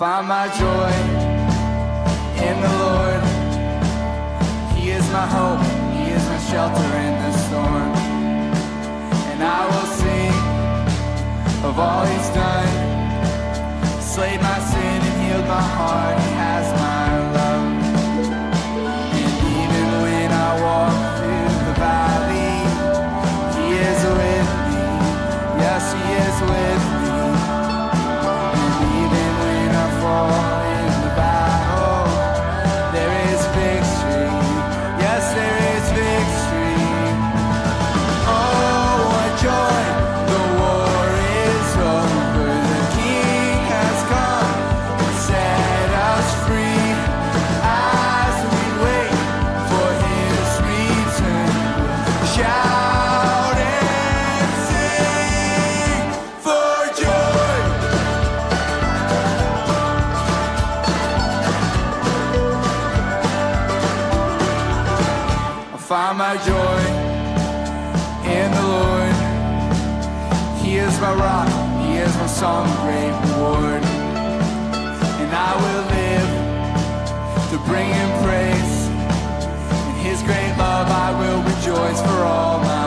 find my joy in the Lord. He is my hope, He is my shelter in the storm. And I will sing of all He's done. Slayed my sin and healed my heart. He has my Of great reward. And I will live to bring Him praise. In His great love, I will rejoice for all my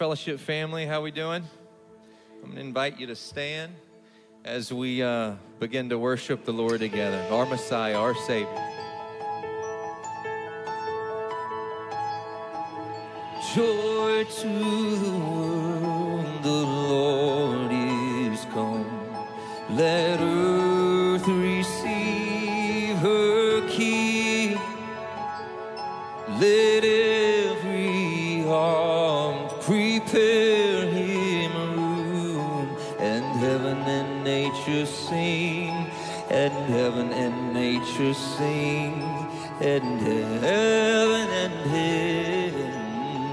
fellowship family. How we doing? I'm going to invite you to stand as we uh, begin to worship the Lord together, our Messiah, our Savior. Joy to the world, the Lord is come. Let earth nature sing, and heaven and nature sing, and heaven and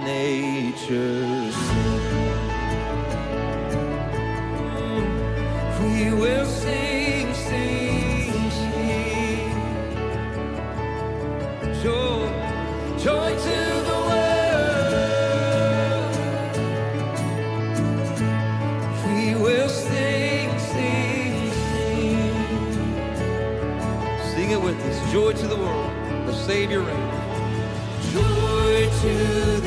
nature sing. We will sing, Joy to the world. The Savior reigns. Joy to the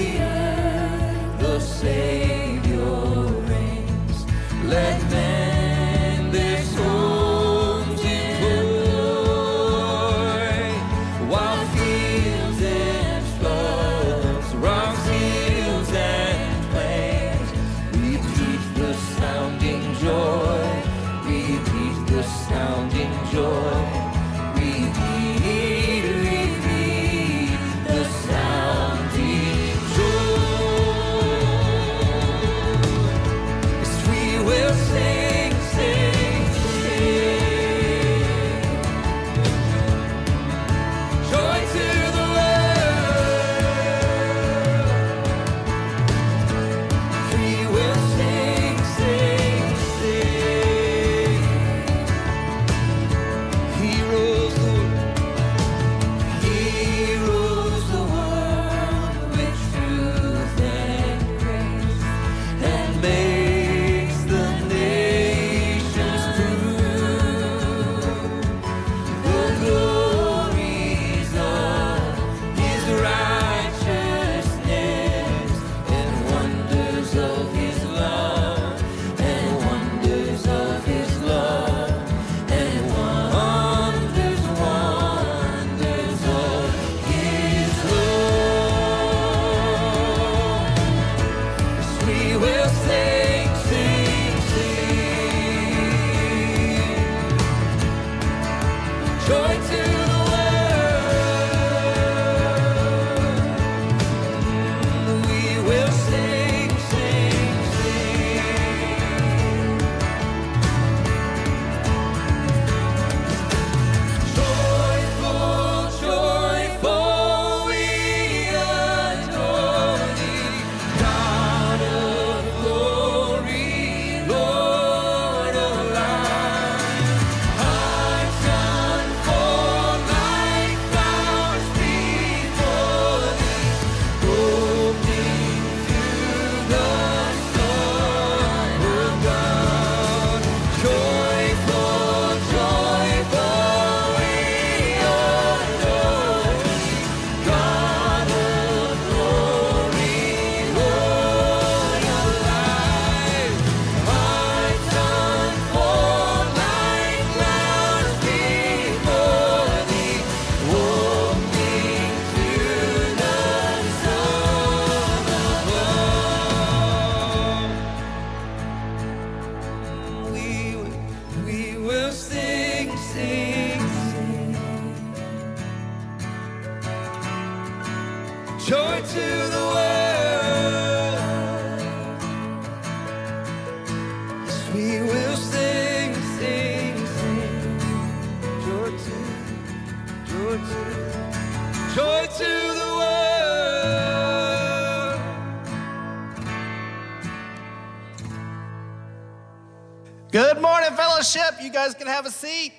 have a seat.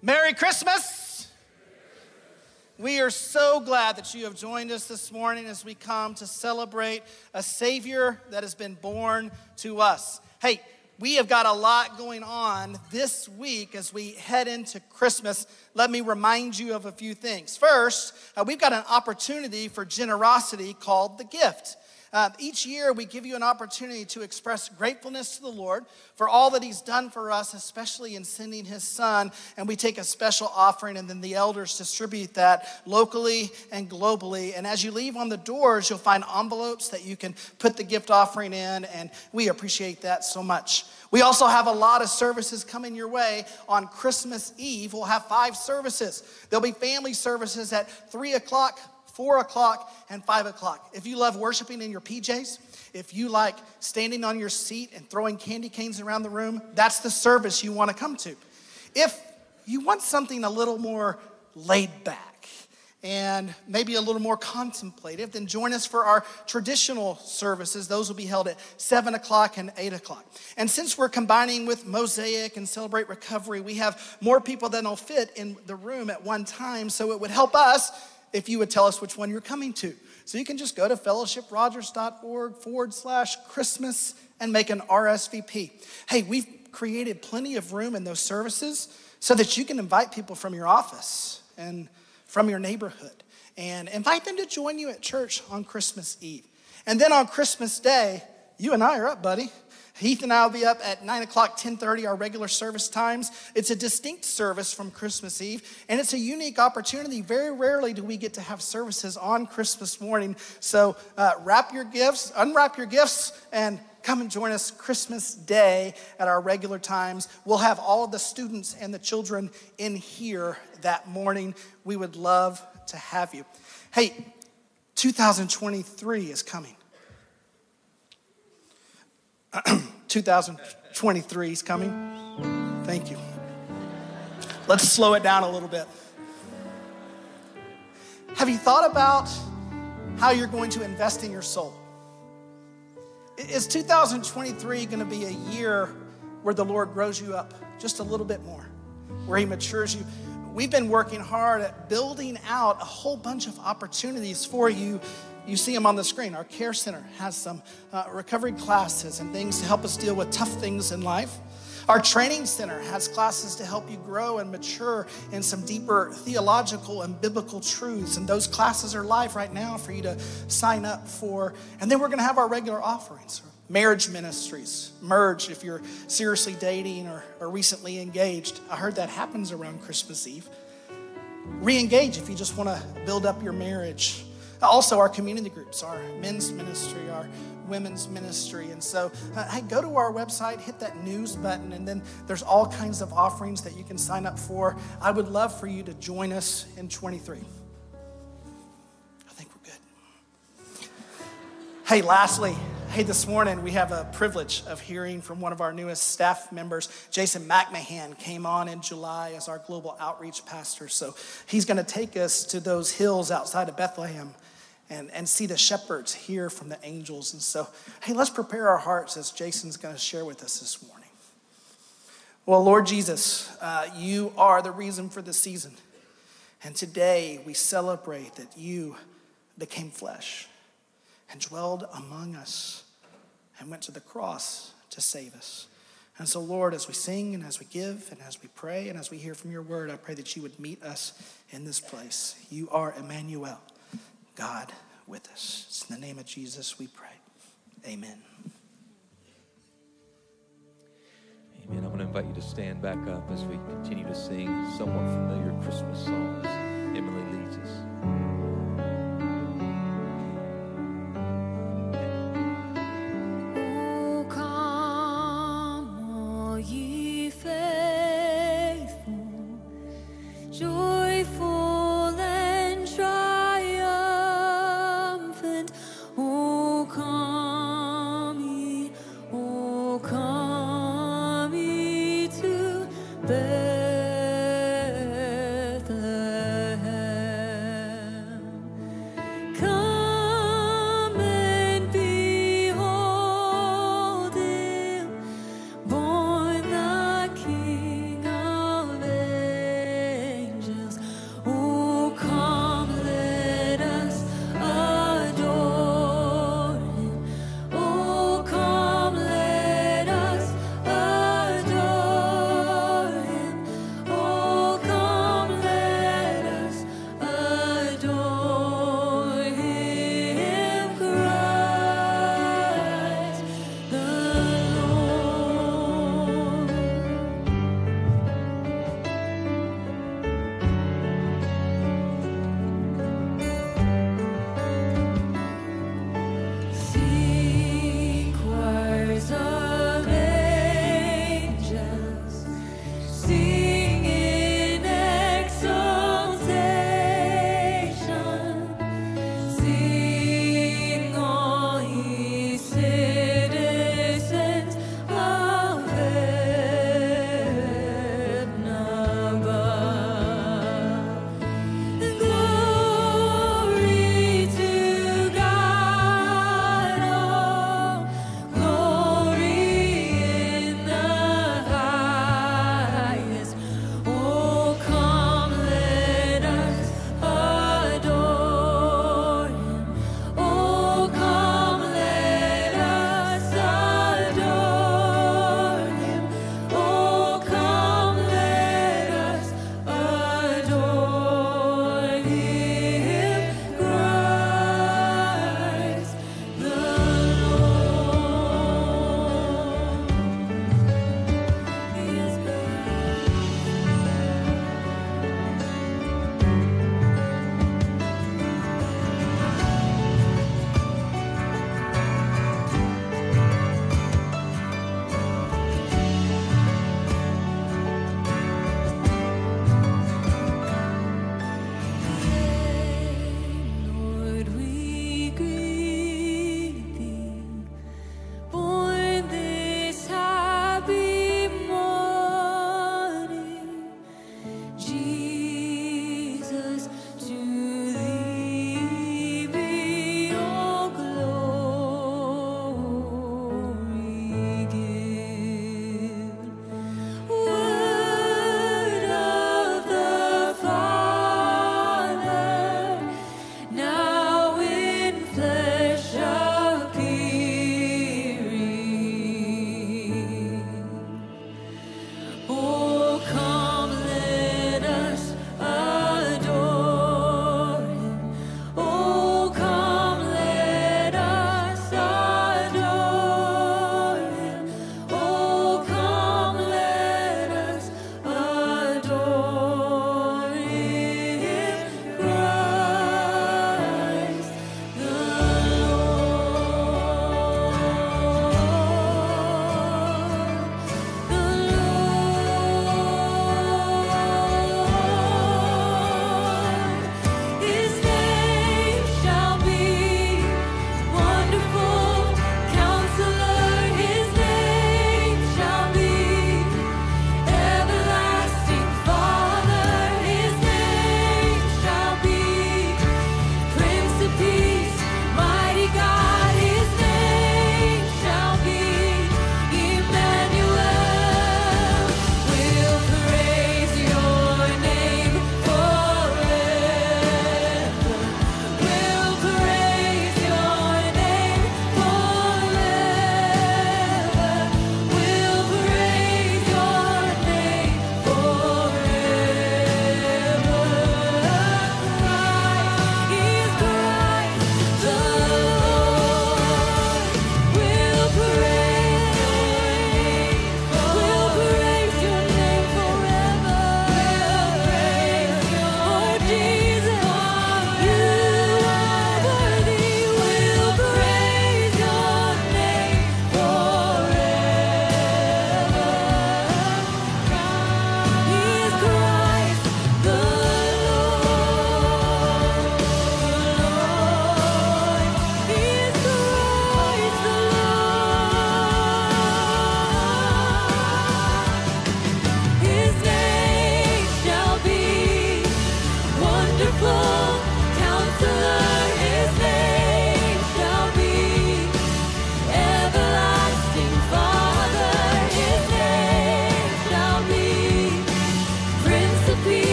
Merry Christmas. We are so glad that you have joined us this morning as we come to celebrate a Savior that has been born to us. Hey, we have got a lot going on this week as we head into Christmas. Let me remind you of a few things. First, uh, we've got an opportunity for generosity called the gift. Uh, each year, we give you an opportunity to express gratefulness to the Lord for all that He's done for us, especially in sending His Son. And we take a special offering, and then the elders distribute that locally and globally. And as you leave on the doors, you'll find envelopes that you can put the gift offering in, and we appreciate that so much. We also have a lot of services coming your way on Christmas Eve. We'll have five services. There'll be family services at 3 o'clock four o'clock, and five o'clock. If you love worshiping in your PJs, if you like standing on your seat and throwing candy canes around the room, that's the service you want to come to. If you want something a little more laid back and maybe a little more contemplative, then join us for our traditional services. Those will be held at 7 o'clock and 8 o'clock. And since we're combining with Mosaic and Celebrate Recovery, we have more people than will fit in the room at one time, so it would help us if you would tell us which one you're coming to. So you can just go to fellowshiprogers.org forward slash Christmas and make an RSVP. Hey, we've created plenty of room in those services so that you can invite people from your office and from your neighborhood and invite them to join you at church on Christmas Eve. And then on Christmas Day, you and I are up, buddy. Heath and I will be up at 9 o'clock, 10.30, our regular service times. It's a distinct service from Christmas Eve, and it's a unique opportunity. Very rarely do we get to have services on Christmas morning. So uh, wrap your gifts, unwrap your gifts, and come and join us Christmas Day at our regular times. We'll have all of the students and the children in here that morning. We would love to have you. Hey, 2023 is coming. 2023 is coming. Thank you. Let's slow it down a little bit. Have you thought about how you're going to invest in your soul? Is 2023 going to be a year where the Lord grows you up just a little bit more, where He matures you? We've been working hard at building out a whole bunch of opportunities for you you see them on the screen. Our care center has some uh, recovery classes and things to help us deal with tough things in life. Our training center has classes to help you grow and mature in some deeper theological and biblical truths. And those classes are live right now for you to sign up for. And then we're going to have our regular offerings. Marriage ministries, merge if you're seriously dating or, or recently engaged. I heard that happens around Christmas Eve. Re engage if you just want to build up your marriage. Also, our community groups, our men's ministry, our women's ministry. And so, uh, hey, go to our website, hit that news button, and then there's all kinds of offerings that you can sign up for. I would love for you to join us in 23. I think we're good. Hey, lastly, Hey, this morning we have a privilege of hearing from one of our newest staff members. Jason McMahon came on in July as our global outreach pastor. So he's going to take us to those hills outside of Bethlehem and, and see the shepherds hear from the angels. And so, hey, let's prepare our hearts as Jason's going to share with us this morning. Well, Lord Jesus, uh, you are the reason for the season. And today we celebrate that you became flesh and dwelled among us and went to the cross to save us. And so, Lord, as we sing and as we give and as we pray and as we hear from your word, I pray that you would meet us in this place. You are Emmanuel. God with us. It's in the name of Jesus we pray. Amen. Amen. I'm going to invite you to stand back up as we continue to sing somewhat familiar Christmas songs.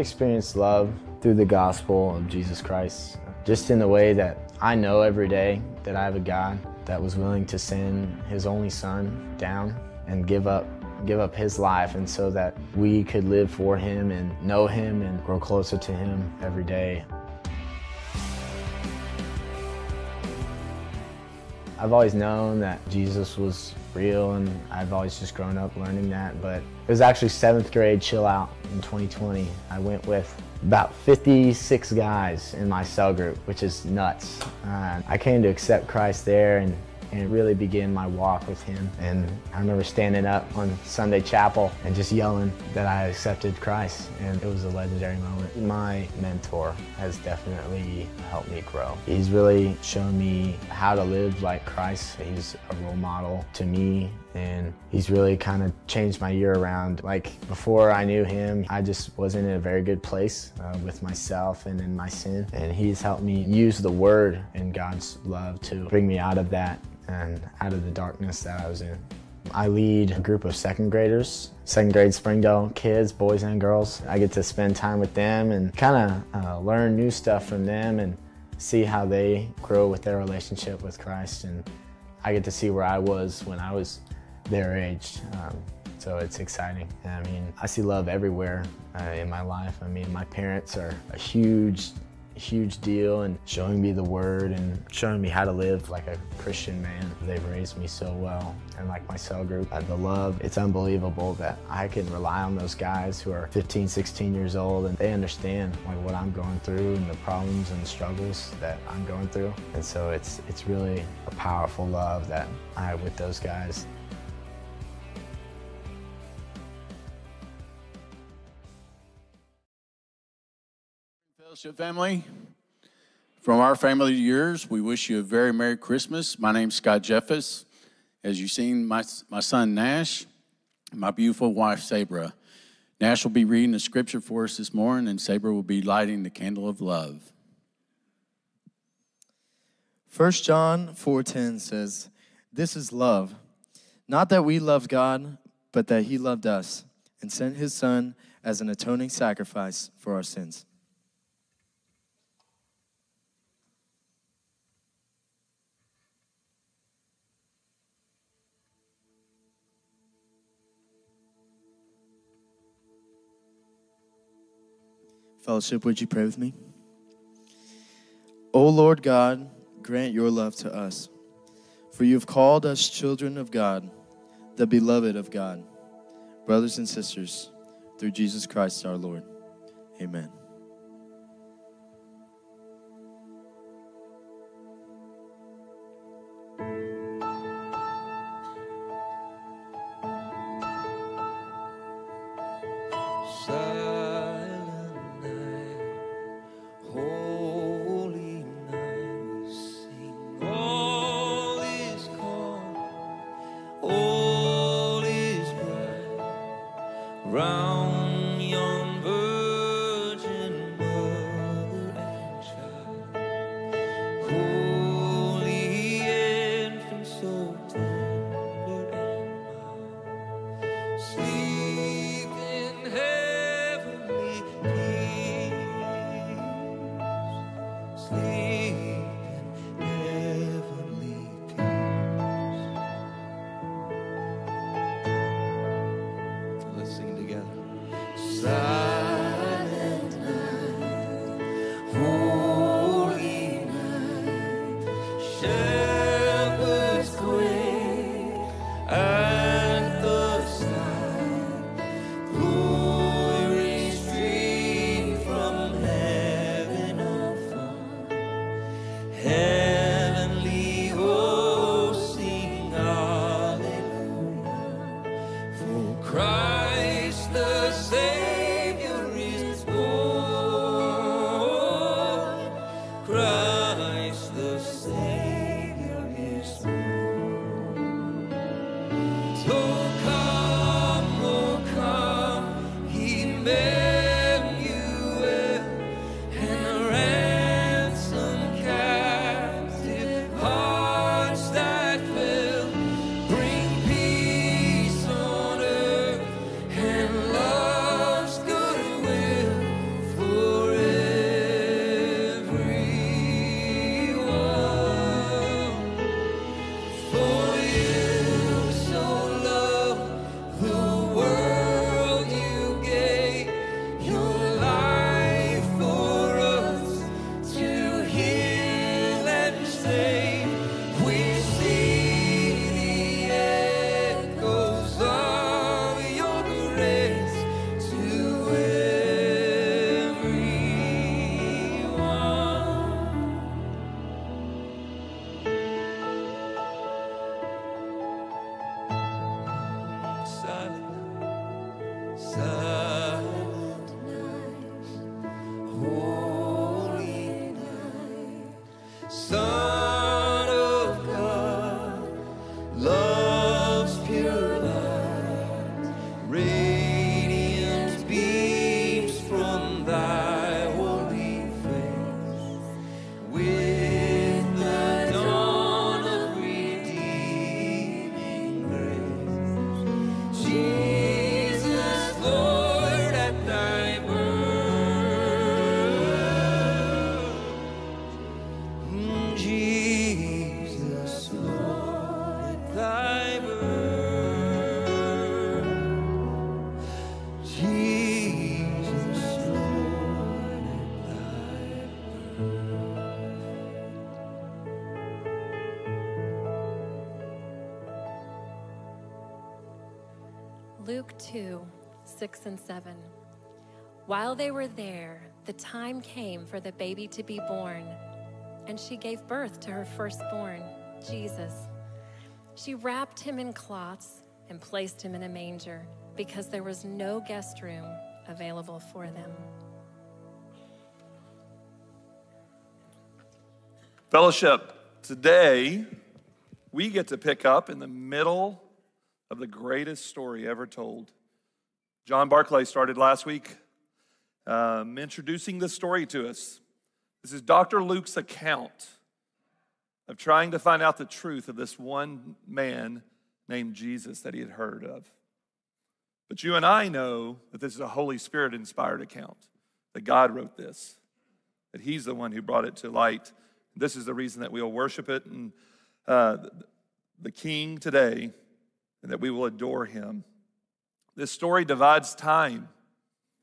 Experienced love through the gospel of Jesus Christ, just in the way that I know every day that I have a God that was willing to send his only son down and give up give up his life and so that we could live for him and know him and grow closer to him every day. I've always known that Jesus was real and I've always just grown up learning that, but it was actually seventh grade chill out in 2020. I went with about 56 guys in my cell group, which is nuts. Uh, I came to accept Christ there and, and really begin my walk with him. And I remember standing up on Sunday chapel and just yelling that I accepted Christ. And it was a legendary moment. My mentor has definitely helped me grow. He's really shown me how to live like Christ. He's a role model to me and he's really kind of changed my year around. Like before I knew him, I just wasn't in a very good place uh, with myself and in my sin. And he's helped me use the word and God's love to bring me out of that and out of the darkness that I was in. I lead a group of second graders, second grade Springdale kids, boys and girls. I get to spend time with them and kind of uh, learn new stuff from them and see how they grow with their relationship with Christ. And I get to see where I was when I was their age. Um, so it's exciting. I mean, I see love everywhere uh, in my life. I mean, my parents are a huge huge deal and showing me the word and showing me how to live like a Christian man. They've raised me so well. And like my cell group, the love, it's unbelievable that I can rely on those guys who are 15, 16 years old and they understand like what I'm going through and the problems and struggles that I'm going through. And so it's, it's really a powerful love that I have with those guys. Fellowship family, from our family to yours, we wish you a very Merry Christmas. My name's Scott Jeffus. As you've seen, my, my son Nash, and my beautiful wife Sabra. Nash will be reading the scripture for us this morning, and Sabra will be lighting the candle of love. 1 John 4:10 says, "This is love, not that we loved God, but that he loved us and sent his son as an atoning sacrifice for our sins." Fellowship, would you pray with me? O Lord God, grant your love to us. For you have called us children of God, the beloved of God, brothers and sisters, through Jesus Christ our Lord. Amen. 2 6 and 7. While they were there, the time came for the baby to be born, and she gave birth to her firstborn, Jesus. She wrapped him in cloths and placed him in a manger because there was no guest room available for them. Fellowship, today we get to pick up in the middle of the greatest story ever told. John Barclay started last week um, introducing this story to us. This is Dr. Luke's account of trying to find out the truth of this one man named Jesus that he had heard of. But you and I know that this is a Holy Spirit inspired account, that God wrote this, that He's the one who brought it to light. This is the reason that we'll worship it and uh, the King today, and that we will adore Him. This story divides time,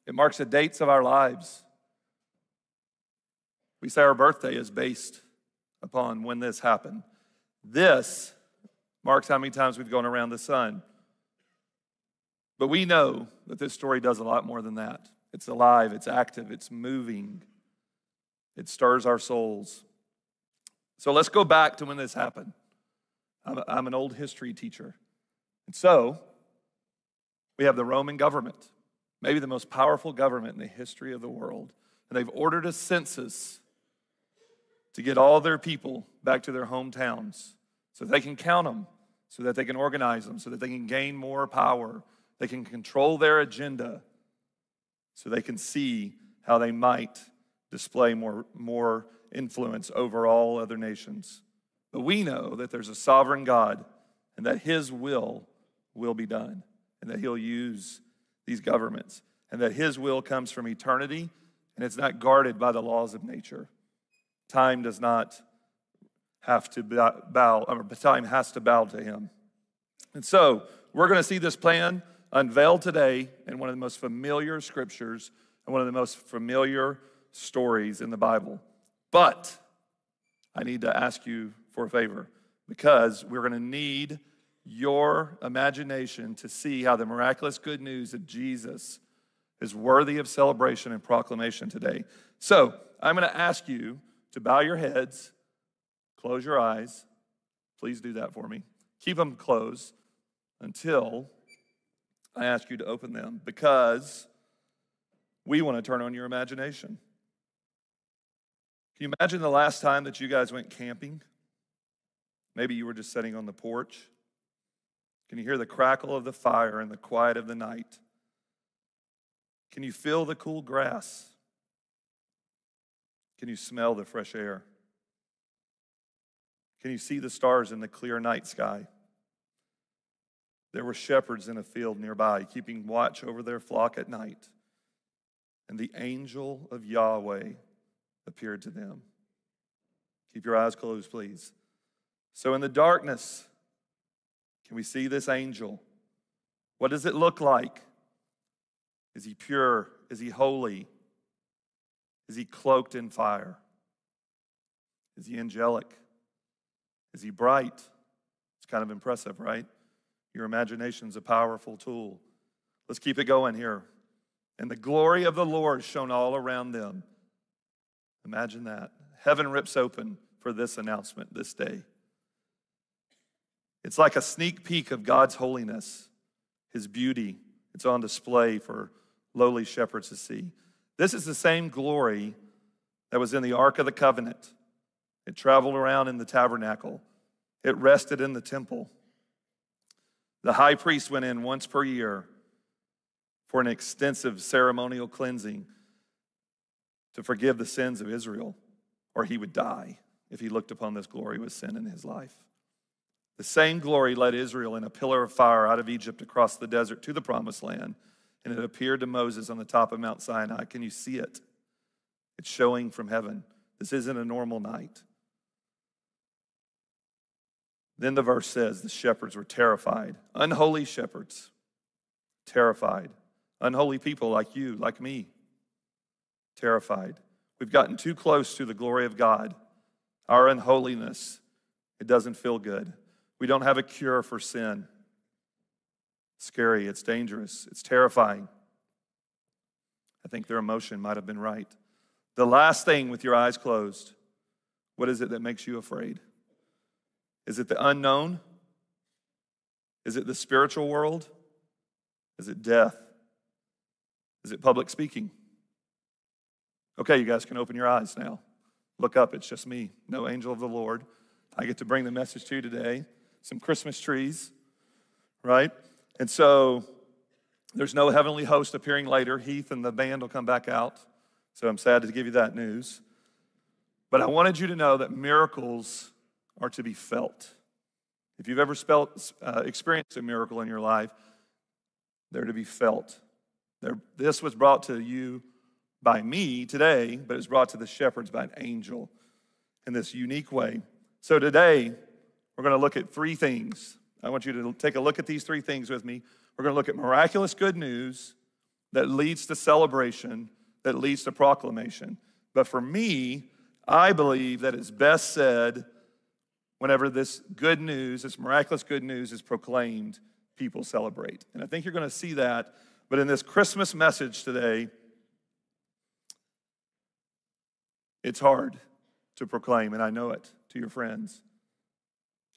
it marks the dates of our lives. We say our birthday is based upon when this happened. This marks how many times we've gone around the sun. But we know that this story does a lot more than that. It's alive, it's active, it's moving, it stirs our souls. So let's go back to when this happened. I'm, an old history teacher. And so we have the Roman government, maybe the most powerful government in the history of the world. And they've ordered a census to get all their people back to their hometowns so they can count them, so that they can organize them, so that they can gain more power, they can control their agenda, so they can see how they might display more, more influence over all other nations. But we know that there's a sovereign God and that His will will be done and that He'll use these governments and that His will comes from eternity and it's not guarded by the laws of nature. Time does not have to bow, or time has to bow to him. And so we're going to see this plan unveiled today in one of the most familiar scriptures and one of the most familiar stories in the Bible. But I need to ask you for a favor because we're going to need your imagination to see how the miraculous good news of Jesus is worthy of celebration and proclamation today. So I'm going to ask you to bow your heads, close your eyes. Please do that for me. Keep them closed until I ask you to open them because we want to turn on your imagination. Can you imagine the last time that you guys went camping? Maybe you were just sitting on the porch. Can you hear the crackle of the fire and the quiet of the night? Can you feel the cool grass? Can you smell the fresh air? Can you see the stars in the clear night sky? There were shepherds in a field nearby, keeping watch over their flock at night. And the angel of Yahweh appeared to them. Keep your eyes closed, please. So, in the darkness, can we see this angel? What does it look like? Is he pure? Is he holy? Is he cloaked in fire? Is he angelic? Is he bright? It's kind of impressive, right? Your imagination's a powerful tool. Let's keep it going here. And the glory of the Lord shone all around them. Imagine that. Heaven rips open for this announcement this day. It's like a sneak peek of God's holiness, His beauty. It's on display for lowly shepherds to see. This is the same glory that was in the Ark of the Covenant. It traveled around in the tabernacle, it rested in the temple. The high priest went in once per year for an extensive ceremonial cleansing to forgive the sins of Israel, or he would die if he looked upon this glory with sin in his life. The same glory led Israel in a pillar of fire out of Egypt across the desert to the promised land and it appeared to Moses on the top of Mount Sinai. Can you see it? It's showing from heaven. This isn't a normal night. Then the verse says the shepherds were terrified, unholy shepherds, terrified, unholy people like you, like me, terrified. We've gotten too close to the glory of God. Our unholiness, it doesn't feel good. We don't have a cure for sin. scary, it's dangerous, it's terrifying. I think their emotion might have been right. The last thing with your eyes closed, what is it that makes you afraid? Is it the unknown? Is it the spiritual world? Is it death? Is it public speaking? Okay, you guys can open your eyes now. Look up, it's just me, no angel of the Lord. I get to bring the message to you today. Some Christmas trees, right? And so there's no heavenly host appearing later. Heath and the band will come back out. So I'm sad to give you that news. But I wanted you to know that miracles are to be felt. If you've ever uh, experienced a miracle in your life, they're to be felt. They're, this was brought to you by me today, but it's brought to the shepherds by an angel in this unique way. So today, we're going to look at three things. I want you to take a look at these three things with me. We're going to look at miraculous good news that leads to celebration, that leads to proclamation. But for me, I believe that it's best said whenever this good news, this miraculous good news is proclaimed, people celebrate. And I think you're going to see that. But in this Christmas message today, it's hard to proclaim, and I know it to your friends.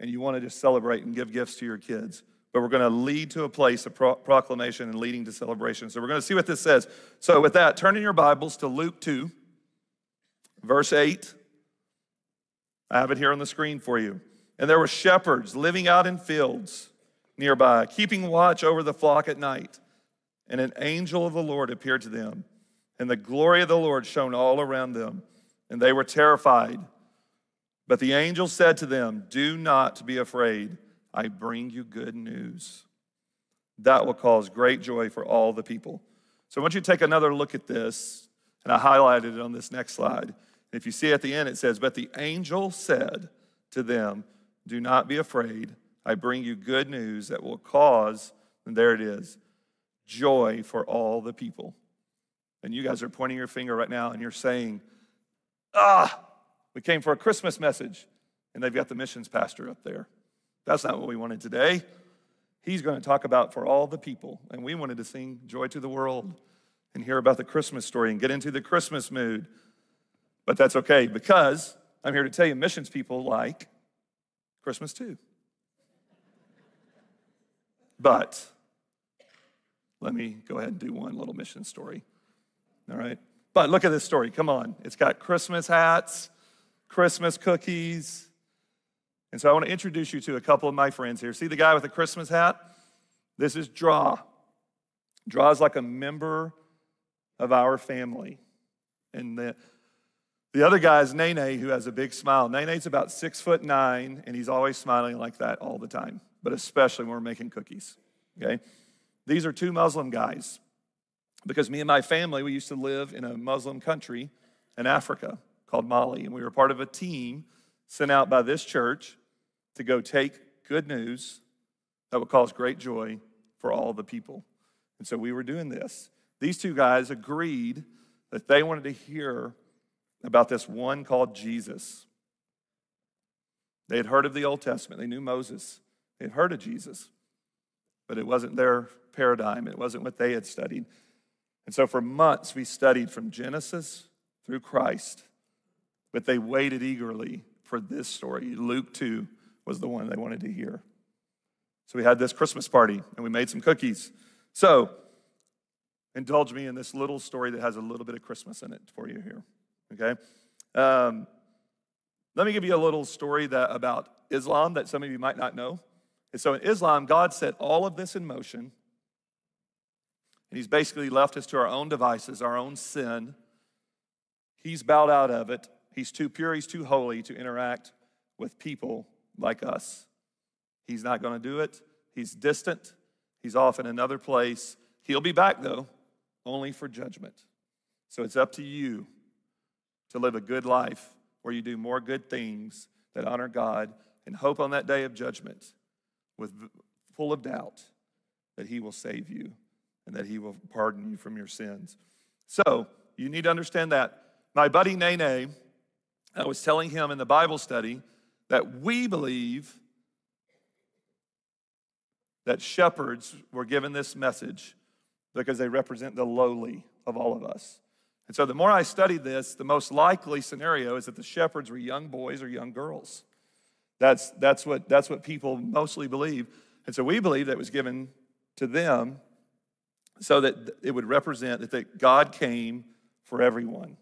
And you want to just celebrate and give gifts to your kids but we're going to lead to a place of pro- proclamation and leading to celebration. So we're going to see what this says. So, with that, turn in your Bibles to Luke 2, verse 8. I have it here on the screen for you. And there were shepherds living out in fields nearby, keeping watch over the flock at night. And an angel of the Lord appeared to them, and the glory of the Lord shone all around them, and they were terrified. But the angel said to them, Do not be afraid. I bring you good news. That will cause great joy for all the people. So I want you to take another look at this, and I highlighted it on this next slide. If you see at the end, it says, But the angel said to them, Do not be afraid. I bring you good news that will cause, and there it is, joy for all the people. And you guys are pointing your finger right now and you're saying, Ah, we came for a Christmas message. And they've got the missions pastor up there. That's not what we wanted today. He's going to talk about for all the people. And we wanted to sing Joy to the World and hear about the Christmas story and get into the Christmas mood. But that's okay because I'm here to tell you missions people like Christmas too. But let me go ahead and do one little mission story. All right. But look at this story. Come on. It's got Christmas hats, Christmas cookies, and so I want to introduce you to a couple of my friends here. See the guy with the Christmas hat? This is Draw. Draw is like a member of our family. And the, the other guy is Nene, who has a big smile. Nene's about six foot nine, and he's always smiling like that all the time, but especially when we're making cookies. Okay? These are two Muslim guys because me and my family, we used to live in a Muslim country in Africa called Mali, and we were part of a team sent out by this church to go take good news that would cause great joy for all the people. And so we were doing this. These two guys agreed that they wanted to hear about this one called Jesus. They had heard of the Old Testament, they knew Moses, they had heard of Jesus, but it wasn't their paradigm, it wasn't what they had studied. And so for months we studied from Genesis through Christ, but they waited eagerly for this story, Luke 2 was the one they wanted to hear. So we had this Christmas party and we made some cookies. So indulge me in this little story that has a little bit of Christmas in it for you here. Okay? Um, let me give you a little story that, about Islam that some of you might not know. And so in Islam, God set all of this in motion. And He's basically left us to our own devices, our own sin. He's bowed out of it. He's too pure, He's too holy to interact with people like us. He's not going to do it. He's distant. He's off in another place. He'll be back, though, only for judgment. So it's up to you to live a good life where you do more good things that honor God and hope on that day of judgment with full of doubt that he will save you and that he will pardon you from your sins. So you need to understand that. My buddy Nene, I was telling him in the Bible study that we believe that shepherds were given this message because they represent the lowly of all of us. And so the more I studied this, the most likely scenario is that the shepherds were young boys or young girls. That's, that's, what, that's what people mostly believe. And so we believe that it was given to them so that it would represent that, that God came for everyone.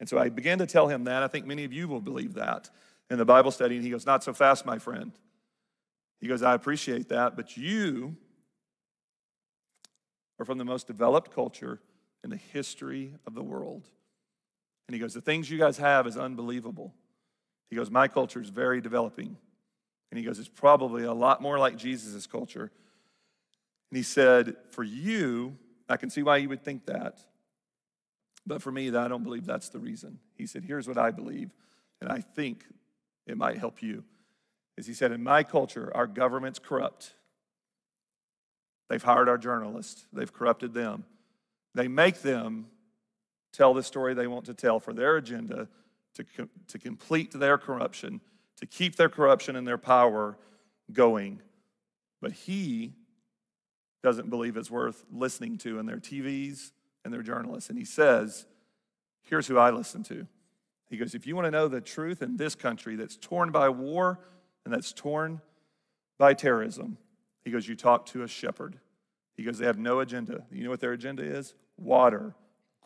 And so I began to tell him that. I think many of you will believe that in the Bible study. And he goes, Not so fast, my friend. He goes, I appreciate that, but you are from the most developed culture in the history of the world. And he goes, The things you guys have is unbelievable. He goes, My culture is very developing. And he goes, It's probably a lot more like Jesus' culture. And he said, For you, I can see why you would think that. But for me, I don't believe that's the reason. He said, Here's what I believe, and I think it might help you. As he said, In my culture, our government's corrupt. They've hired our journalists, they've corrupted them. They make them tell the story they want to tell for their agenda to, to complete their corruption, to keep their corruption and their power going. But he doesn't believe it's worth listening to in their TVs and their journalists. And he says, Here's who I listen to. He goes, If you want to know the truth in this country that's torn by war and that's torn by terrorism, he goes, You talk to a shepherd. He goes, They have no agenda. You know what their agenda is? Water,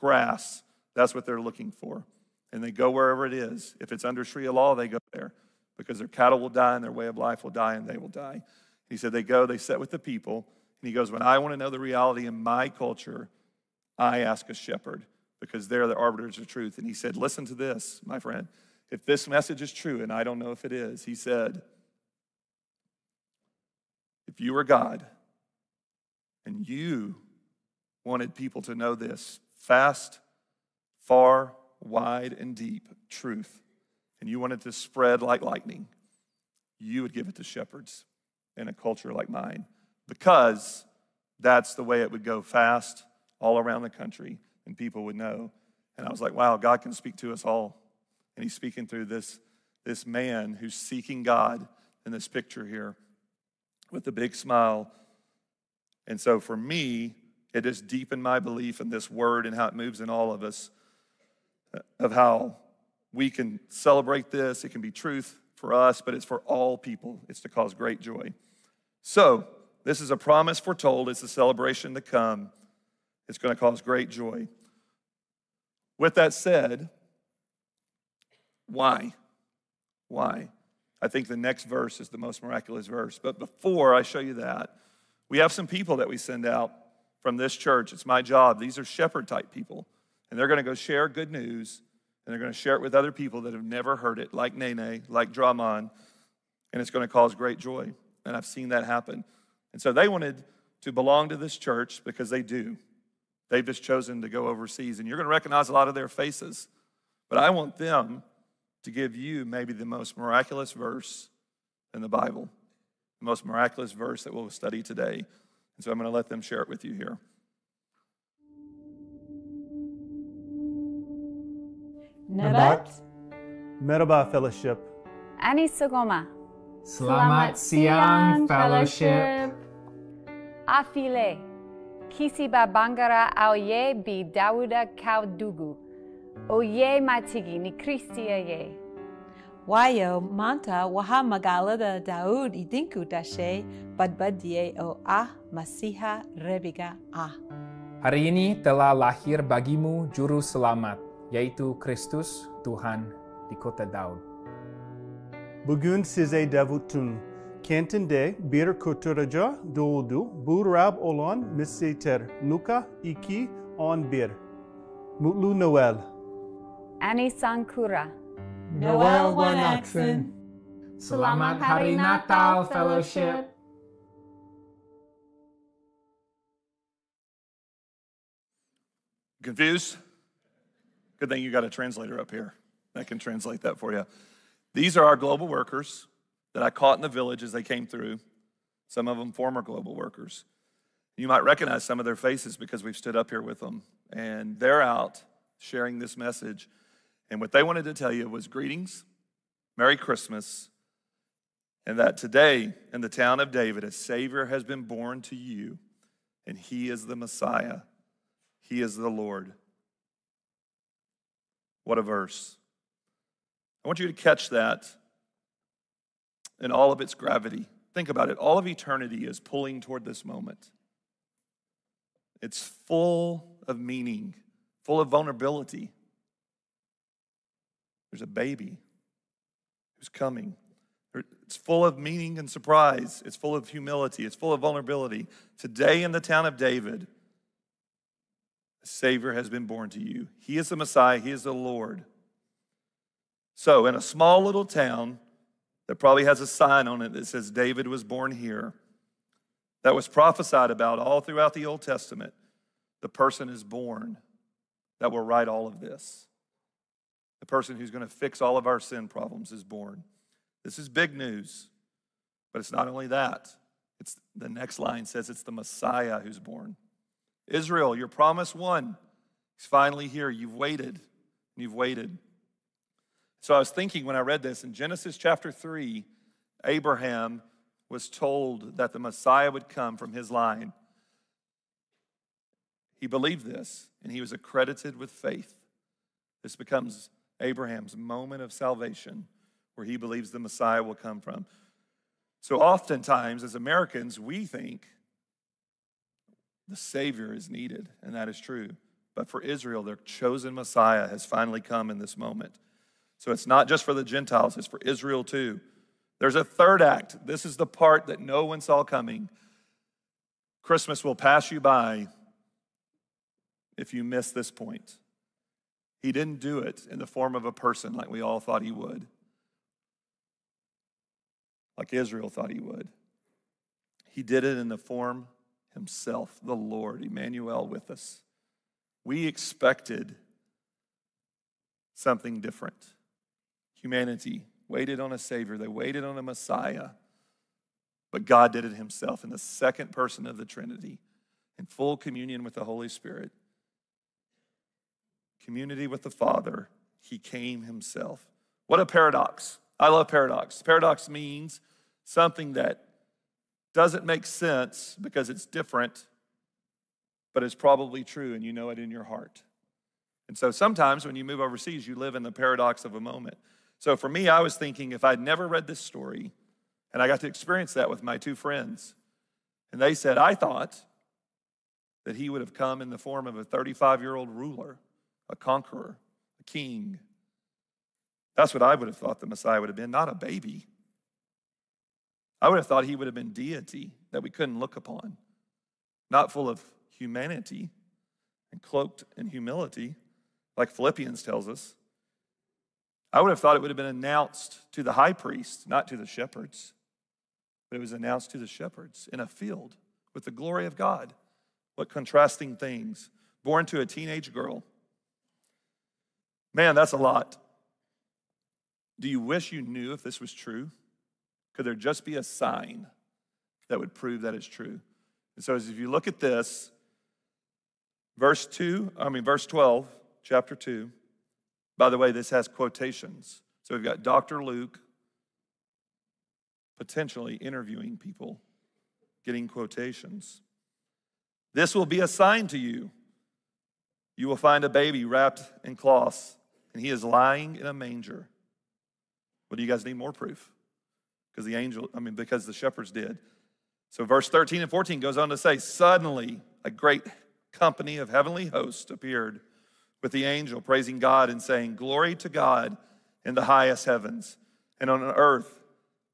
grass. That's what they're looking for. And they go wherever it is. If it's under Sharia law, they go there because their cattle will die and their way of life will die and they will die. He said, They go, they sit with the people. And he goes, When I want to know the reality in my culture, I ask a shepherd because they're the arbiters of truth. And he said, Listen to this, my friend. If this message is true, and I don't know if it is, he said, If you were God and you wanted people to know this fast, far, wide, and deep truth, and you wanted to spread like lightning, you would give it to shepherds in a culture like mine because that's the way it would go fast all around the country and people would know. And I was like, wow, God can speak to us all. And he's speaking through this, this man who's seeking God in this picture here with a big smile. And so for me, it has deepened my belief in this word and how it moves in all of us, of how we can celebrate this. It can be truth for us, but it's for all people. It's to cause great joy. So, this is a promise foretold. It's a celebration to come. It's going to cause great joy. With that said, why? Why? I think the next verse is the most miraculous verse. But before I show you that, we have some people that we send out from this church. It's my job. These are shepherd type people. And they're going to go share good news and they're going to share it with other people that have never heard it, like Nene, like Draman, and it's going to cause great joy. And I've seen that happen. And so they wanted to belong to this church because they do. They've just chosen to go overseas, and you're going to recognize a lot of their faces. But I want them to give you maybe the most miraculous verse in the Bible, the most miraculous verse that we'll study today. And so I'm going to let them share it with you here. Nabat. Merhaba Fellowship. Ani Sugoma. Selamat siang, Fellowship. Afile. Kisi babangara auye bi Dawuda kaudugu. Oye matigi ni Christia ye. Wayo manta waha magala da Daud idinku dashe badbadie o ah masiha rebiga ah. Hari ini telah lahir bagimu juru selamat, yaitu Kristus Tuhan di kota Daud. Bugün size Davut'un kentinde bir kurtarıcı doğdu. Bu Rab olan Mesih'tir. Luka 2, 11. Mutlu Noel. Ani Sankura. Noel Wanaxon. Selamat Hari Natal, Fellowship. Confused? Good thing you got a translator up here that can translate that for you. These are our global workers that I caught in the village as they came through, some of them former global workers. You might recognize some of their faces because we've stood up here with them, and they're out sharing this message. And what they wanted to tell you was greetings, Merry Christmas, and that today in the town of David, a Savior has been born to you, and he is the Messiah. He is the Lord. What a verse. I want you to catch that in all of its gravity. Think about it. All of eternity is pulling toward this moment. It's full of meaning, full of vulnerability. There's a baby who's coming. It's full of meaning and surprise. It's full of humility. It's full of vulnerability. Today in the town of David, a Savior has been born to you. He is the Messiah, He is the Lord. So, in a small little town that probably has a sign on it that says David was born here, that was prophesied about all throughout the Old Testament, the person is born that will right all of this. The person who's going to fix all of our sin problems is born. This is big news. But it's not only that. It's the next line says it's the Messiah who's born. Israel, your promise one. He's finally here. You've waited. You've waited. So I was thinking when I read this in Genesis chapter 3, Abraham was told that the Messiah would come from his line. He believed this and he was accredited with faith. This becomes Abraham's moment of salvation where he believes the Messiah will come from. So, oftentimes, as Americans, we think the Savior is needed, and that is true. But for Israel, their chosen Messiah has finally come in this moment. So, it's not just for the Gentiles, it's for Israel too. There's a third act. This is the part that no one saw coming. Christmas will pass you by if you miss this point. He didn't do it in the form of a person like we all thought he would like Israel thought he would. He did it in the form himself, the Lord, Emmanuel with us. We expected something different. Humanity waited on a Savior, they waited on a Messiah, but God did it himself in the second person of the Trinity, in full communion with the Holy Spirit. Community with the Father, he came himself. What a paradox. I love paradox. Paradox means something that doesn't make sense because it's different, but it's probably true and you know it in your heart. And so sometimes when you move overseas, you live in the paradox of a moment. So for me, I was thinking if I'd never read this story, and I got to experience that with my two friends, and they said, I thought that he would have come in the form of a 35 year old ruler, a conqueror, a king, that's what I would have thought the Messiah would have been, not a baby. I would have thought he would have been deity that we couldn't look upon, not full of humanity and cloaked in humility, like Philippians tells us. I would have thought it would have been announced to the high priest, not to the shepherds, but it was announced to the shepherds in a field with the glory of God. What contrasting things. Born to a teenage girl. Man, that's a lot. Do you wish you knew if this was true? Could there just be a sign that would prove that it's true? And so, as if you look at this, verse 2, I mean, verse 12, chapter 2, by the way, this has quotations. So we've got Dr. Luke potentially interviewing people, getting quotations. This will be a sign to you. You will find a baby wrapped in cloths, and he is lying in a manger. What do you guys need more proof? Because the angel, I mean, because the shepherds did. So verse 13 and 14 goes on to say, Suddenly a great company of heavenly hosts appeared with the angel, praising God and saying, Glory to God in the highest heavens, and on earth,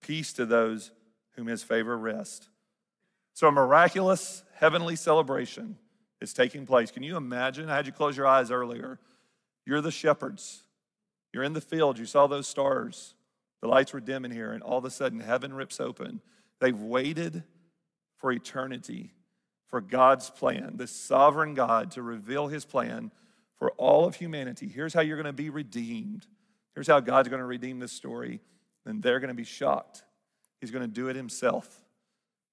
peace to those whom his favor rests. So a miraculous heavenly celebration is taking place. Can you imagine? I had you close your eyes earlier. You're the shepherds. You're in the field. You saw those stars. The lights were dim in here, and all of a sudden, heaven rips open. They've waited for eternity for God's plan, the sovereign God to reveal his plan for all of humanity. Here's how you're going to be redeemed. Here's how God's going to redeem this story. And they're going to be shocked. He's going to do it himself.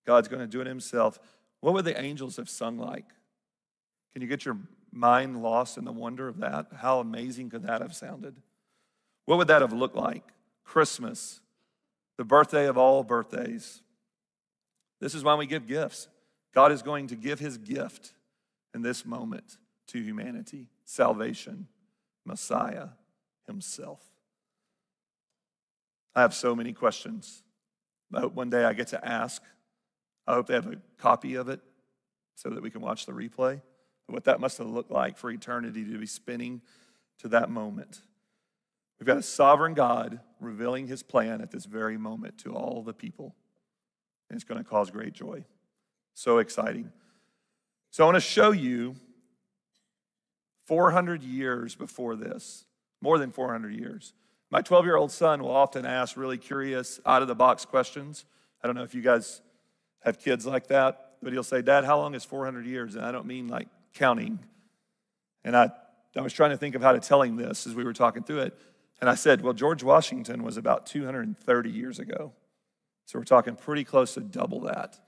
God's going to do it himself. What would the angels have sung like? Can you get your mind lost in the wonder of that? How amazing could that have sounded? What would that have looked like? Christmas, the birthday of all birthdays. This is why we give gifts. God is going to give his gift in this moment to humanity salvation, Messiah himself. I have so many questions. I hope one day I get to ask. I hope they have a copy of it so that we can watch the replay. What that must have looked like for eternity to be spinning to that moment. We've got a sovereign God revealing his plan at this very moment to all the people. And it's going to cause great joy. So exciting. So I want to show you 400 years before this, more than 400 years. My 12 year old son will often ask really curious, out of the box questions. I don't know if you guys have kids like that, but he'll say, Dad, how long is 400 years? And I don't mean like counting. And I, I was trying to think of how to tell him this as we were talking through it. And I said, Well, George Washington was about 230 years ago. So we're talking pretty close to double that.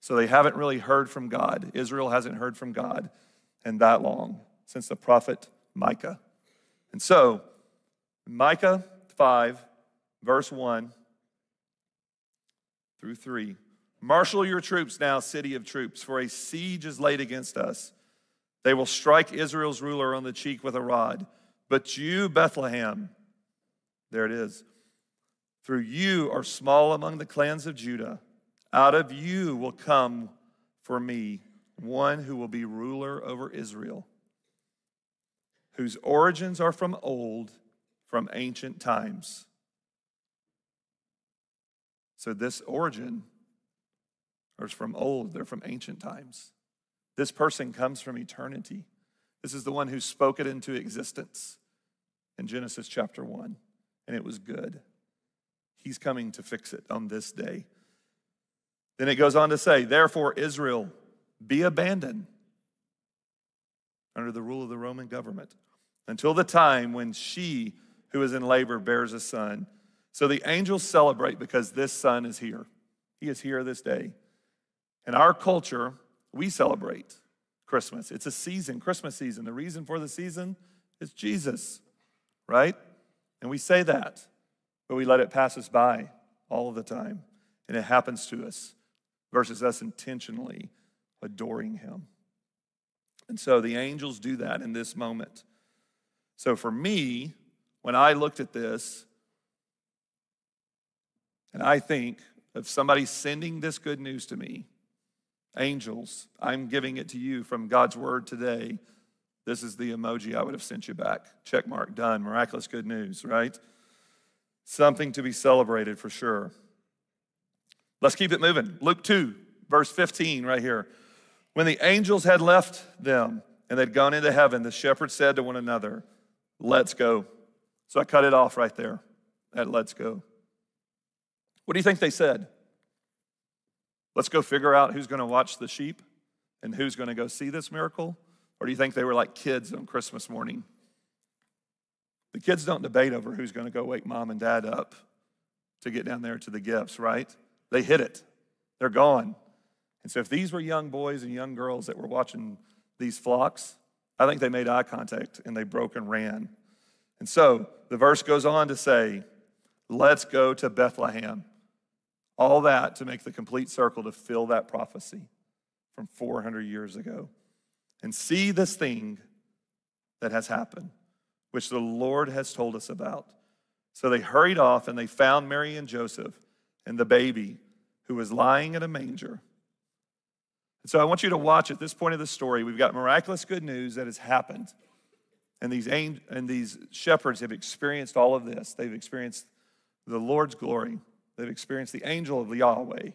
So they haven't really heard from God. Israel hasn't heard from God in that long since the prophet Micah. And so, Micah 5, verse 1 through 3. Marshal your troops now, city of troops, for a siege is laid against us. They will strike Israel's ruler on the cheek with a rod. But you, Bethlehem, there it is. Through you are small among the clans of Judah. Out of you will come for me one who will be ruler over Israel, whose origins are from old, from ancient times. So, this origin is from old, they're from ancient times. This person comes from eternity. This is the one who spoke it into existence in Genesis chapter 1 and it was good. He's coming to fix it on this day. Then it goes on to say, Therefore, Israel, be abandoned under the rule of the Roman government until the time when she who is in labor bears a son. So the angels celebrate because this son is here. He is here this day. In our culture, we celebrate Christmas. It's a season, Christmas season. The reason for the season is Jesus, right? And we say that, but we let it pass us by all of the time. And it happens to us versus us intentionally adoring Him. And so the angels do that in this moment. So for me, when I looked at this, and I think of somebody sending this good news to me, angels, I'm giving it to you from God's word today this is the emoji I would have sent you back. Check mark, done. Miraculous good news, right? Something to be celebrated for sure. Let's keep it moving. Luke 2, verse 15, right here. When the angels had left them and they'd gone into heaven, the shepherds said to one another, Let's go. So I cut it off right there at let's go. What do you think they said? Let's go figure out who's going to watch the sheep and who's going to go see this miracle. Or do you think they were like kids on Christmas morning? The kids don't debate over who's going to go wake mom and dad up to get down there to the gifts, right? They hit it, they're gone. And so if these were young boys and young girls that were watching these flocks, I think they made eye contact and they broke and ran. And so the verse goes on to say, Let's go to Bethlehem. All that to make the complete circle to fill that prophecy from 400 years ago and see this thing that has happened, which the Lord has told us about. So they hurried off and they found Mary and Joseph and the baby who was lying in a manger. And so I want you to watch at this point of the story. We've got miraculous good news that has happened. And these, and these shepherds have experienced all of this. They've experienced the Lord's glory, they've experienced the angel of Yahweh.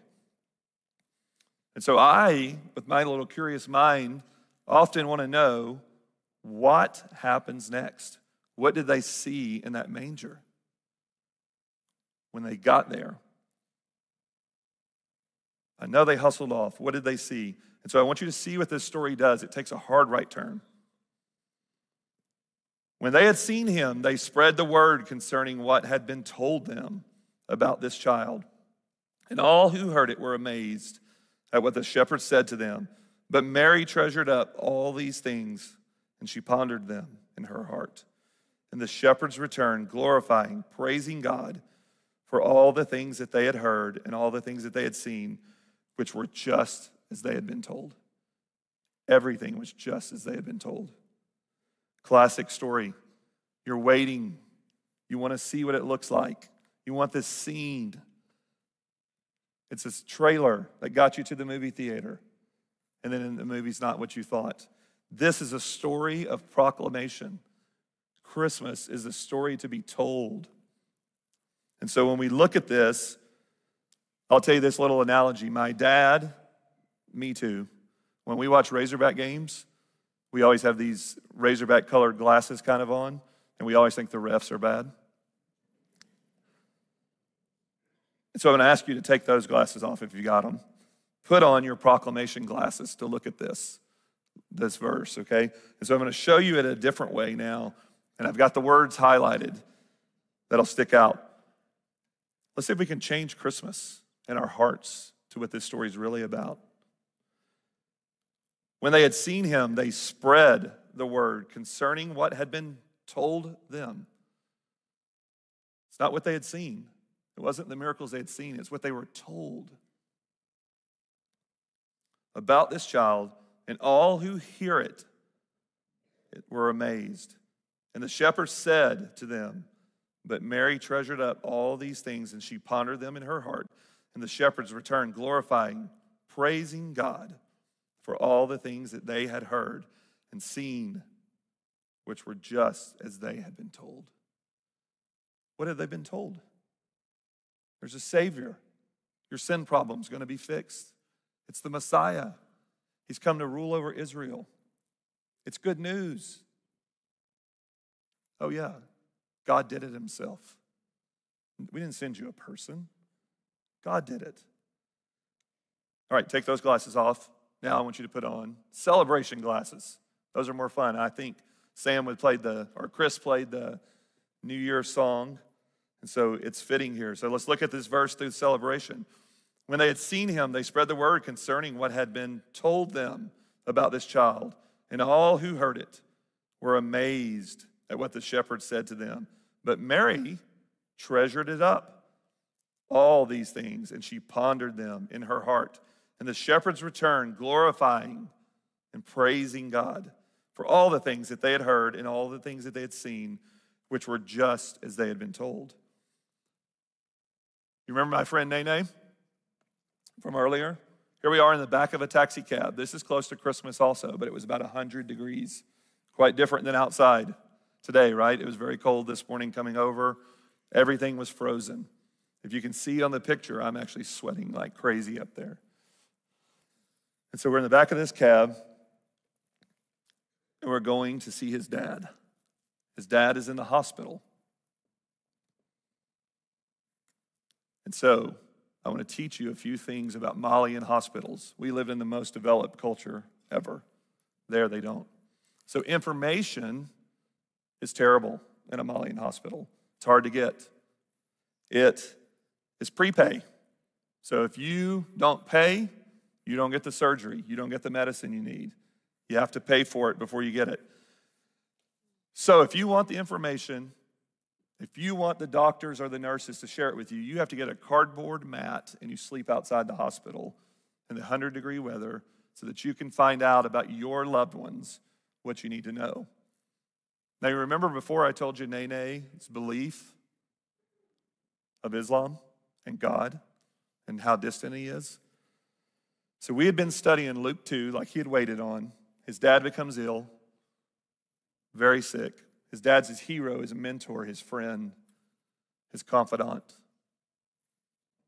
And so I, with my little curious mind, often want to know what happens next. What did they see in that manger when they got there? I know they hustled off. What did they see? And so I want you to see what this story does. It takes a hard right turn. When they had seen him, they spread the word concerning what had been told them about this child. And all who heard it were amazed at what the shepherds said to them. But Mary treasured up all these things, and she pondered them in her heart. And the shepherds returned, glorifying, praising God for all the things that they had heard and all the things that they had seen, which were just as they had been told. Everything was just as they had been told. Classic story. You're waiting. You want to see what it looks like. You want this scene. It's this trailer that got you to the movie theater, and then the movie's not what you thought. This is a story of proclamation. Christmas is a story to be told. And so when we look at this, I'll tell you this little analogy. My dad, me too, when we watch Razorback games, we always have these Razorback colored glasses kind of on, and we always think the refs are bad. And so I'm going to ask you to take those glasses off if you got them. Put on your proclamation glasses to look at this, this verse, okay? And so I'm going to show you it a different way now. And I've got the words highlighted that'll stick out. Let's see if we can change Christmas in our hearts to what this story is really about. When they had seen him, they spread the word concerning what had been told them. It's not what they had seen, it wasn't the miracles they had seen, it's what they were told about this child, and all who hear it were amazed. And the shepherds said to them, But Mary treasured up all these things, and she pondered them in her heart. And the shepherds returned, glorifying, praising God for all the things that they had heard and seen, which were just as they had been told. What had they been told? There's a Savior. Your sin problem's going to be fixed. It's the Messiah. He's come to rule over Israel. It's good news. Oh, yeah, God did it himself. We didn't send you a person, God did it. All right, take those glasses off. Now I want you to put on celebration glasses. Those are more fun. I think Sam would play the, or Chris played the New Year song. And so it's fitting here. So let's look at this verse through celebration. When they had seen him, they spread the word concerning what had been told them about this child. And all who heard it were amazed at what the shepherds said to them. But Mary treasured it up, all these things, and she pondered them in her heart. And the shepherds returned, glorifying and praising God for all the things that they had heard and all the things that they had seen, which were just as they had been told. You remember my friend Nene from earlier? Here we are in the back of a taxi cab. This is close to Christmas also, but it was about 100 degrees. Quite different than outside today, right? It was very cold this morning coming over. Everything was frozen. If you can see on the picture, I'm actually sweating like crazy up there. And so we're in the back of this cab, and we're going to see his dad. His dad is in the hospital. And so I want to teach you a few things about Malian hospitals. We live in the most developed culture ever. There, they don't. So, information is terrible in a Malian hospital. It's hard to get. It is prepay. So, if you don't pay, you don't get the surgery, you don't get the medicine you need. You have to pay for it before you get it. So, if you want the information, if you want the doctors or the nurses to share it with you, you have to get a cardboard mat and you sleep outside the hospital in the 100 degree weather so that you can find out about your loved ones what you need to know. Now, you remember before I told you Nene's belief of Islam and God and how distant he is? So we had been studying Luke 2, like he had waited on. His dad becomes ill, very sick. His dad's his hero, his mentor, his friend, his confidant,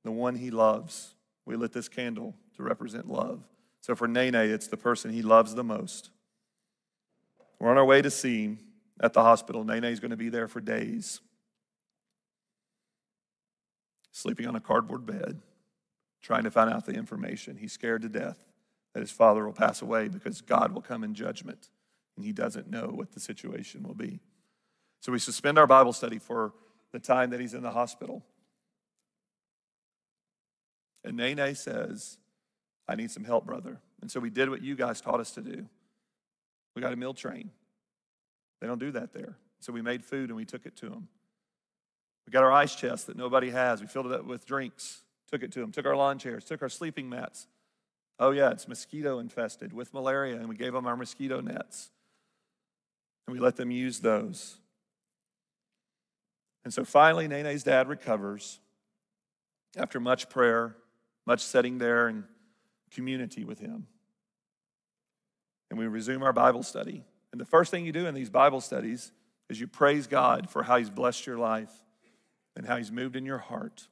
the one he loves. We lit this candle to represent love. So for Nene, it's the person he loves the most. We're on our way to see him at the hospital. Nene's going to be there for days, sleeping on a cardboard bed, trying to find out the information. He's scared to death that his father will pass away because God will come in judgment, and he doesn't know what the situation will be. So we suspend our Bible study for the time that he's in the hospital. And Nene says, I need some help, brother. And so we did what you guys taught us to do. We got a meal train. They don't do that there. So we made food and we took it to him. We got our ice chest that nobody has. We filled it up with drinks, took it to them, took our lawn chairs, took our sleeping mats. Oh, yeah, it's mosquito infested with malaria, and we gave them our mosquito nets. And we let them use those. And so finally, Nene's dad recovers after much prayer, much sitting there in community with him. And we resume our Bible study. And the first thing you do in these Bible studies is you praise God for how He's blessed your life and how He's moved in your heart.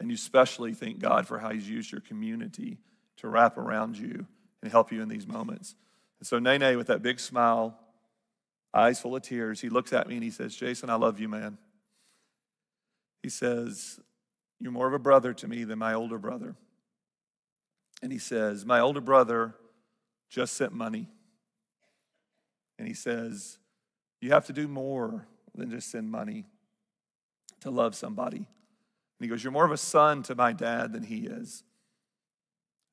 And you especially thank God for how He's used your community to wrap around you and help you in these moments. And so, Nene, with that big smile, eyes full of tears, he looks at me and he says, Jason, I love you, man. He says, You're more of a brother to me than my older brother. And he says, My older brother just sent money. And he says, You have to do more than just send money to love somebody. And he goes, You're more of a son to my dad than he is.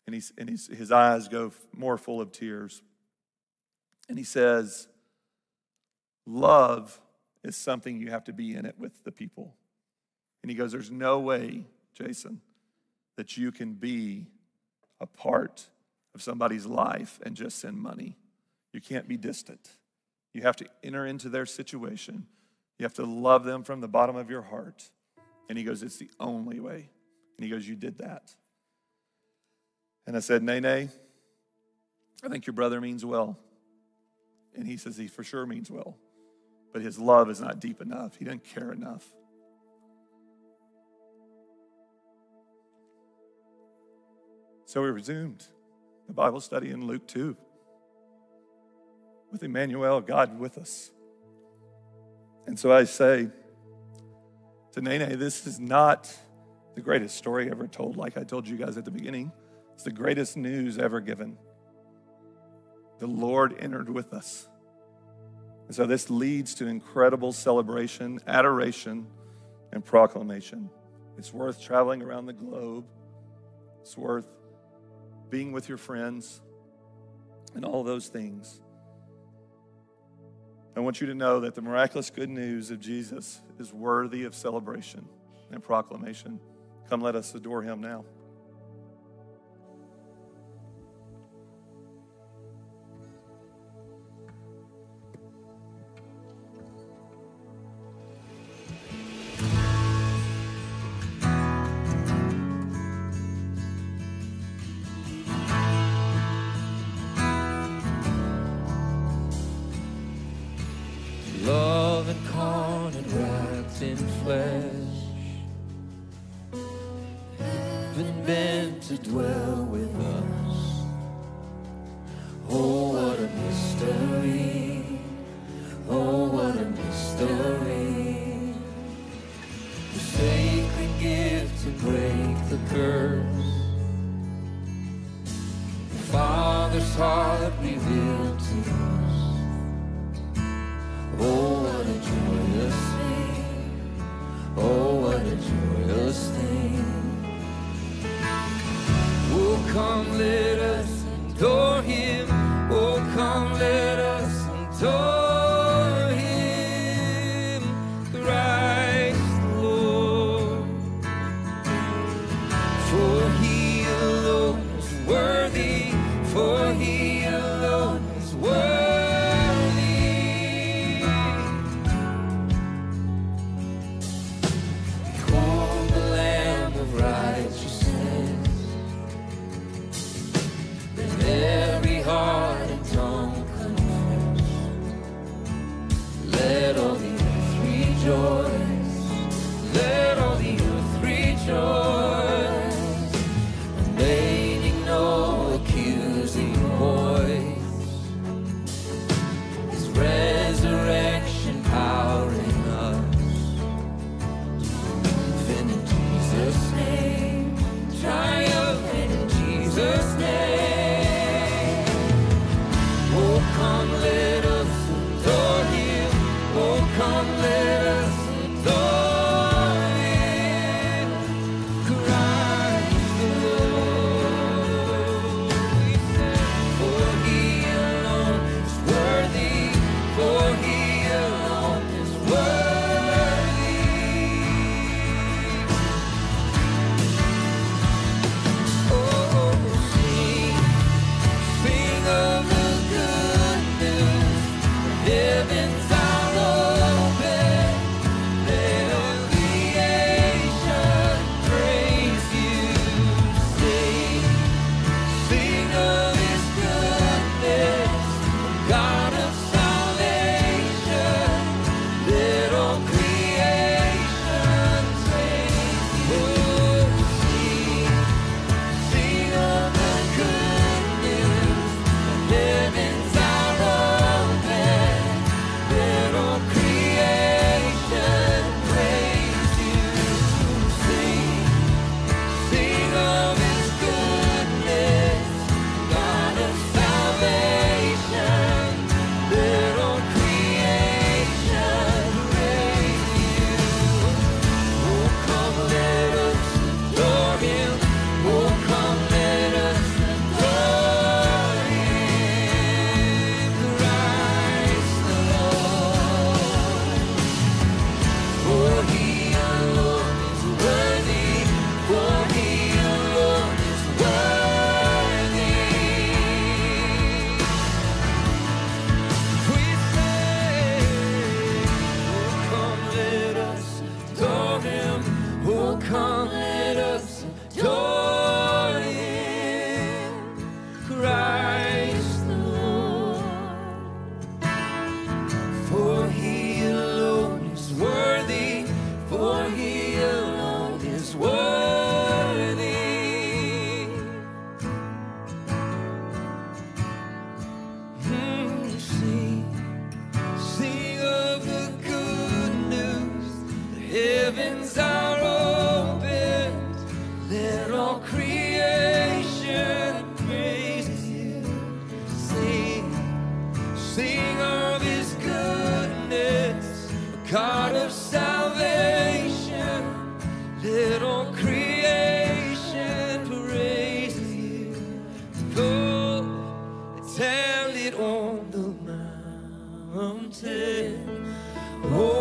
And, he's, and he's, his eyes go more full of tears. And he says, Love is something you have to be in it with the people. And he goes, There's no way, Jason, that you can be a part of somebody's life and just send money. You can't be distant. You have to enter into their situation. You have to love them from the bottom of your heart. And he goes, It's the only way. And he goes, You did that. And I said, Nay, nay, I think your brother means well. And he says, He for sure means well. But his love is not deep enough. He doesn't care enough. So we resumed the Bible study in Luke 2 with Emmanuel, God with us. And so I say to Nene, this is not the greatest story ever told, like I told you guys at the beginning. It's the greatest news ever given. The Lord entered with us. And so this leads to incredible celebration, adoration, and proclamation. It's worth traveling around the globe. It's worth being with your friends, and all those things. I want you to know that the miraculous good news of Jesus is worthy of celebration and proclamation. Come, let us adore him now. Been meant to dwell with us. Oh, what a mystery! living it on the mountain, over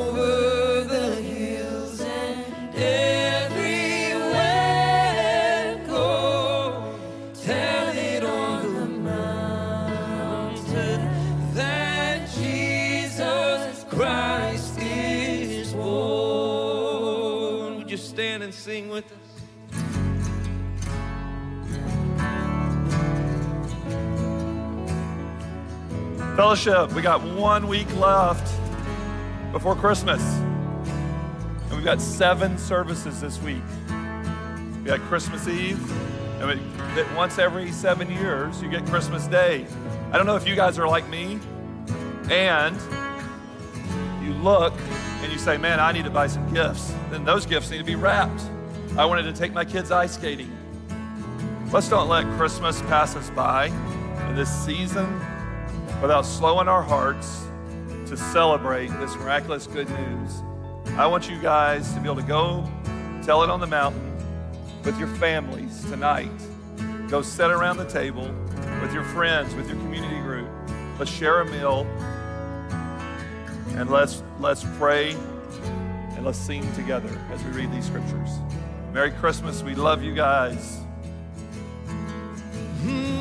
Fellowship, we got one week left before Christmas. And we've got seven services this week. We got Christmas Eve, and we, once every seven years, you get Christmas Day. I don't know if you guys are like me, and you look and you say, Man, I need to buy some gifts. Then those gifts need to be wrapped. I wanted to take my kids ice skating. Let's don't let Christmas pass us by in this season without slowing our hearts to celebrate this miraculous good news. I want you guys to be able to go tell it on the mountain with your families tonight. Go sit around the table with your friends, with your community group. Let's share a meal and let's let's pray and let's sing together as we read these scriptures. Merry Christmas. We love you guys. Mm.